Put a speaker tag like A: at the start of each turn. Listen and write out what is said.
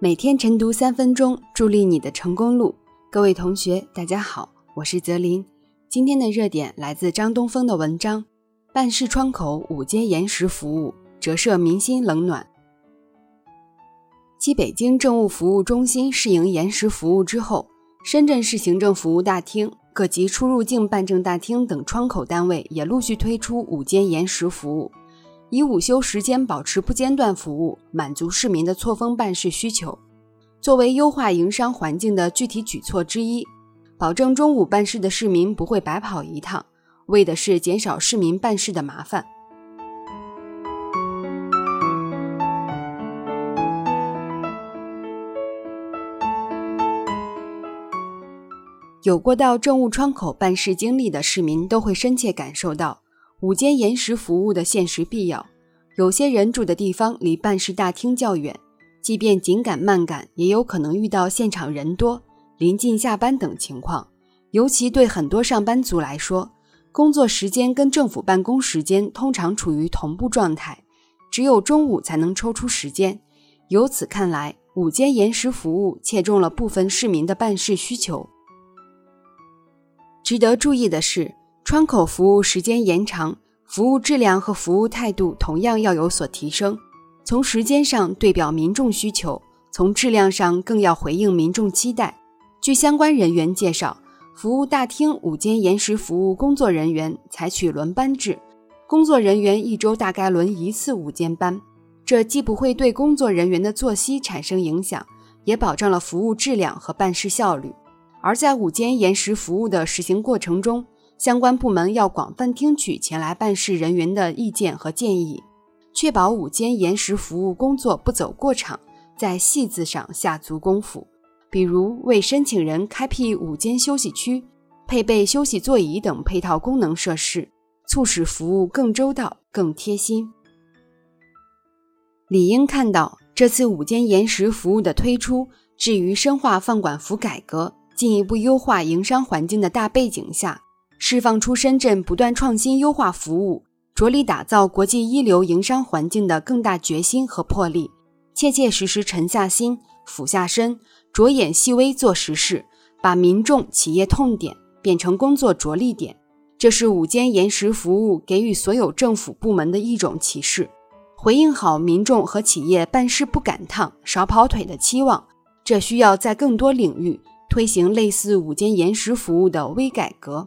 A: 每天晨读三分钟，助力你的成功路。各位同学，大家好，我是泽林。今天的热点来自张东风的文章：办事窗口五间延时服务，折射民心冷暖。继北京政务服务中心试营延时服务之后，深圳市行政服务大厅、各级出入境办证大厅等窗口单位也陆续推出午间延时服务。以午休时间保持不间断服务，满足市民的错峰办事需求。作为优化营商环境的具体举措之一，保证中午办事的市民不会白跑一趟，为的是减少市民办事的麻烦。有过到政务窗口办事经历的市民都会深切感受到。午间延时服务的现实必要，有些人住的地方离办事大厅较远，即便紧赶慢赶，也有可能遇到现场人多、临近下班等情况。尤其对很多上班族来说，工作时间跟政府办公时间通常处于同步状态，只有中午才能抽出时间。由此看来，午间延时服务切中了部分市民的办事需求。值得注意的是。窗口服务时间延长，服务质量和服务态度同样要有所提升。从时间上对表民众需求，从质量上更要回应民众期待。据相关人员介绍，服务大厅午间延时服务工作人员采取轮班制，工作人员一周大概轮一次午间班，这既不会对工作人员的作息产生影响，也保证了服务质量和办事效率。而在午间延时服务的实行过程中，相关部门要广泛听取前来办事人员的意见和建议，确保午间延时服务工作不走过场，在细字上下足功夫。比如为申请人开辟午间休息区，配备休息座椅等配套功能设施，促使服务更周到、更贴心。理应看到这次午间延时服务的推出，至于深化放管服改革，进一步优化营商环境的大背景下。释放出深圳不断创新优化服务、着力打造国际一流营商环境的更大决心和魄力，切切实实沉下心、俯下身、着眼细微做实事，把民众、企业痛点变成工作着力点。这是午间延时服务给予所有政府部门的一种启示，回应好民众和企业办事不赶趟、少跑腿的期望。这需要在更多领域推行类似午间延时服务的微改革。